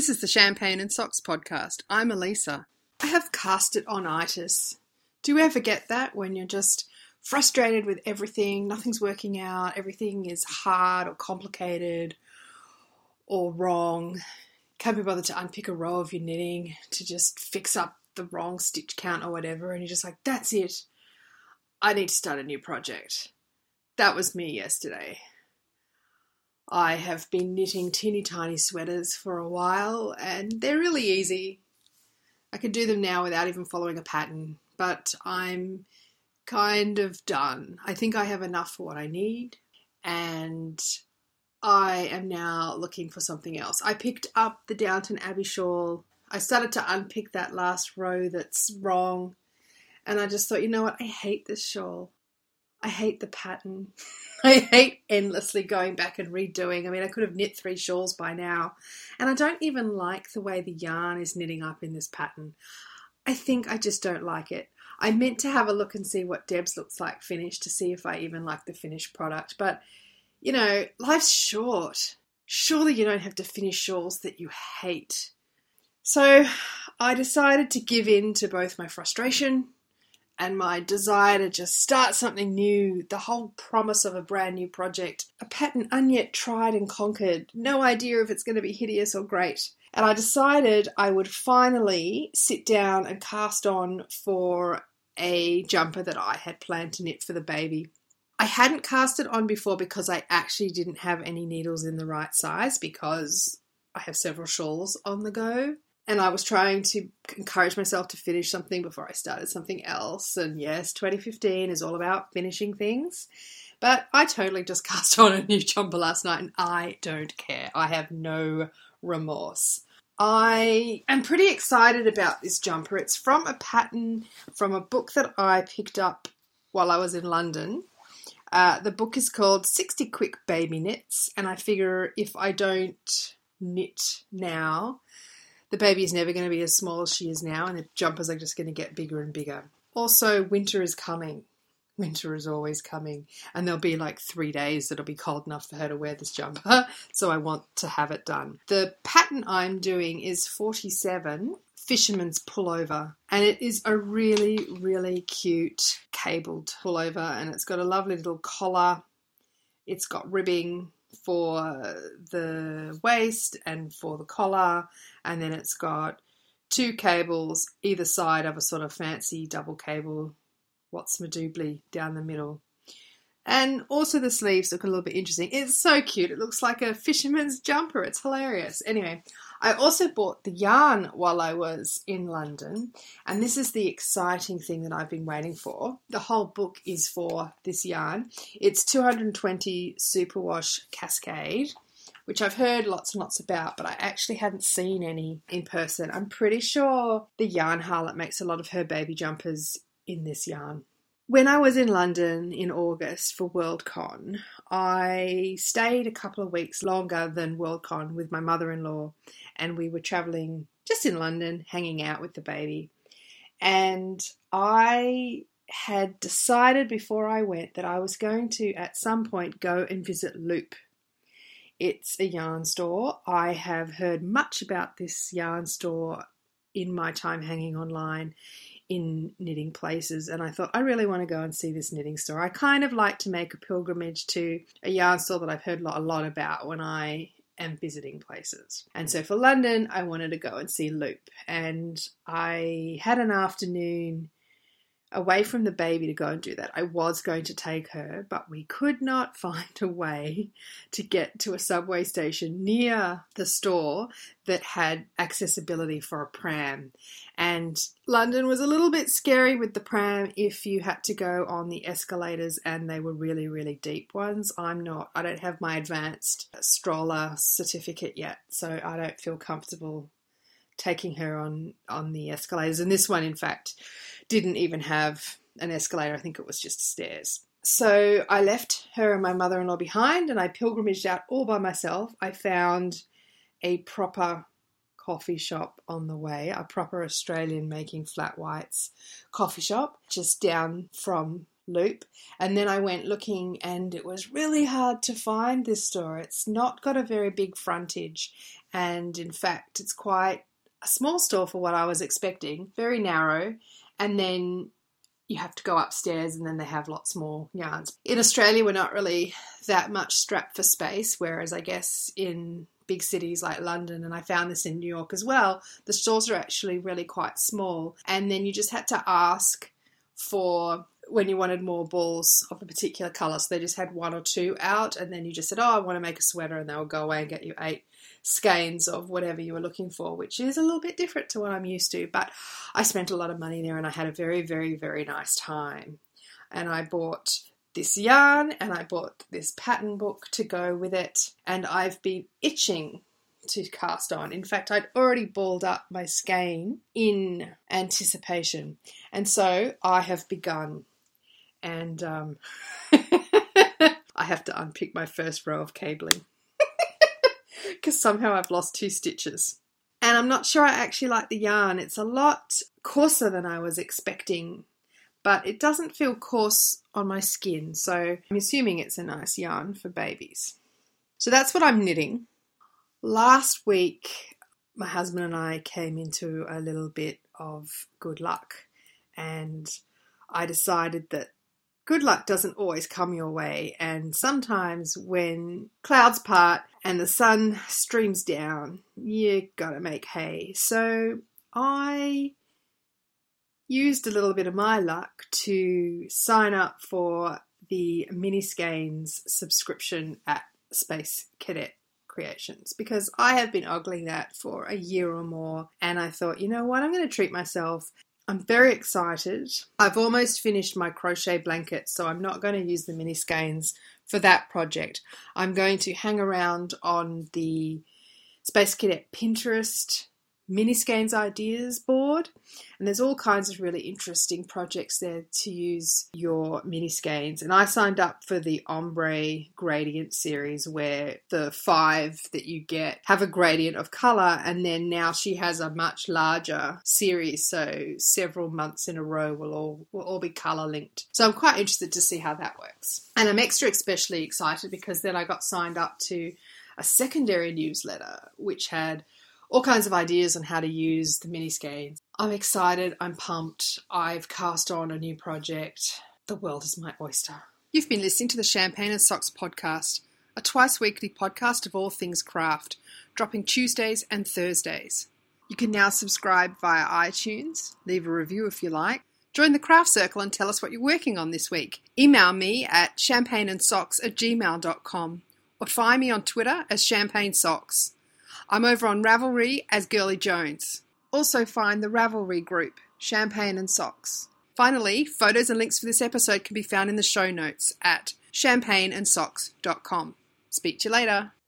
This is the Champagne and Socks podcast. I'm Elisa. I have cast it on itis. Do you ever get that when you're just frustrated with everything, nothing's working out, everything is hard or complicated or wrong? Can't be bothered to unpick a row of your knitting to just fix up the wrong stitch count or whatever, and you're just like, that's it. I need to start a new project. That was me yesterday. I have been knitting teeny tiny sweaters for a while and they're really easy. I could do them now without even following a pattern, but I'm kind of done. I think I have enough for what I need and I am now looking for something else. I picked up the Downton Abbey shawl. I started to unpick that last row that's wrong and I just thought, you know what? I hate this shawl. I hate the pattern. I hate endlessly going back and redoing. I mean, I could have knit three shawls by now. And I don't even like the way the yarn is knitting up in this pattern. I think I just don't like it. I meant to have a look and see what Deb's looks like finished to see if I even like the finished product. But, you know, life's short. Surely you don't have to finish shawls that you hate. So I decided to give in to both my frustration and my desire to just start something new, the whole promise of a brand new project, a pattern unyet tried and conquered, no idea if it's going to be hideous or great. And I decided I would finally sit down and cast on for a jumper that I had planned to knit for the baby. I hadn't cast it on before because I actually didn't have any needles in the right size because I have several shawls on the go and I was trying to encourage myself to finish something before I started something else. And yes, 2015 is all about finishing things. But I totally just cast on a new jumper last night and I don't care. I have no remorse. I am pretty excited about this jumper. It's from a pattern from a book that I picked up while I was in London. Uh, the book is called 60 Quick Baby Knits, and I figure if I don't knit now, the baby is never going to be as small as she is now, and the jumpers are just going to get bigger and bigger. Also, winter is coming. Winter is always coming, and there'll be like three days that'll be cold enough for her to wear this jumper, so I want to have it done. The pattern I'm doing is 47 fisherman's pullover and it is a really really cute cabled pullover and it's got a lovely little collar it's got ribbing for the waist and for the collar, and then it's got two cables either side of a sort of fancy double cable Watts Madoobly down the middle. And also the sleeves look a little bit interesting. It's so cute. It looks like a fisherman's jumper. It's hilarious. Anyway, I also bought the yarn while I was in London, and this is the exciting thing that I've been waiting for. The whole book is for this yarn. It's 220 Superwash Cascade, which I've heard lots and lots about, but I actually hadn't seen any in person. I'm pretty sure the Yarn Harlot makes a lot of her baby jumpers in this yarn. When I was in London in August for Worldcon, I stayed a couple of weeks longer than Worldcon with my mother in law, and we were traveling just in London, hanging out with the baby. And I had decided before I went that I was going to, at some point, go and visit Loop. It's a yarn store. I have heard much about this yarn store in my time hanging online in knitting places and I thought I really want to go and see this knitting store. I kind of like to make a pilgrimage to a yarn store that I've heard a lot about when I am visiting places. And so for London, I wanted to go and see Loop. And I had an afternoon away from the baby to go and do that. I was going to take her, but we could not find a way to get to a subway station near the store that had accessibility for a pram. And London was a little bit scary with the pram if you had to go on the escalators and they were really, really deep ones. I'm not, I don't have my advanced stroller certificate yet, so I don't feel comfortable taking her on on the escalators and this one in fact didn't even have an escalator. I think it was just stairs. So I left her and my mother in law behind and I pilgrimaged out all by myself. I found a proper coffee shop on the way, a proper Australian making flat whites coffee shop just down from Loop. And then I went looking and it was really hard to find this store. It's not got a very big frontage And in fact, it's quite a small store for what I was expecting, very narrow. And then you have to go upstairs and then they have lots more yarns. In Australia, we're not really that much strapped for space, whereas I guess in big cities like London, and I found this in New York as well, the stores are actually really quite small. And then you just had to ask for when you wanted more balls of a particular colour. So they just had one or two out, and then you just said, Oh, I want to make a sweater, and they'll go away and get you eight skeins of whatever you were looking for, which is a little bit different to what I'm used to. But I spent a lot of money there and I had a very, very, very nice time. And I bought this yarn and I bought this pattern book to go with it. And I've been itching to cast on. In fact, I'd already balled up my skein in anticipation. And so I have begun. And um, I have to unpick my first row of cabling because somehow I've lost two stitches. And I'm not sure I actually like the yarn. It's a lot coarser than I was expecting, but it doesn't feel coarse on my skin. So I'm assuming it's a nice yarn for babies. So that's what I'm knitting. Last week, my husband and I came into a little bit of good luck, and I decided that good luck doesn't always come your way, and sometimes when clouds part and the sun streams down, you gotta make hay. So I used a little bit of my luck to sign up for the mini skeins subscription at Space Cadet Creations because I have been ogling that for a year or more and I thought, you know what, I'm going to treat myself I'm very excited. I've almost finished my crochet blanket, so I'm not going to use the mini skeins for that project. I'm going to hang around on the Space Cadet Pinterest mini skeins ideas board. And there's all kinds of really interesting projects there to use your mini skeins and i signed up for the ombre gradient series where the five that you get have a gradient of color and then now she has a much larger series. So several months in a row will all will all be color linked. So i'm quite interested to see how that works. And i'm extra especially excited because then i got signed up to a secondary newsletter which had all kinds of ideas on how to use the mini skeins. I'm excited, I'm pumped, I've cast on a new project. The world is my oyster. You've been listening to the Champagne and Socks podcast, a twice weekly podcast of all things craft, dropping Tuesdays and Thursdays. You can now subscribe via iTunes, leave a review if you like. Join the craft circle and tell us what you're working on this week. Email me at champagneandsocks at gmail.com or find me on Twitter as Champagne Socks. I'm over on Ravelry as Girly Jones. Also find the Ravelry group, Champagne and Socks. Finally, photos and links for this episode can be found in the show notes at champagneandsocks.com. Speak to you later.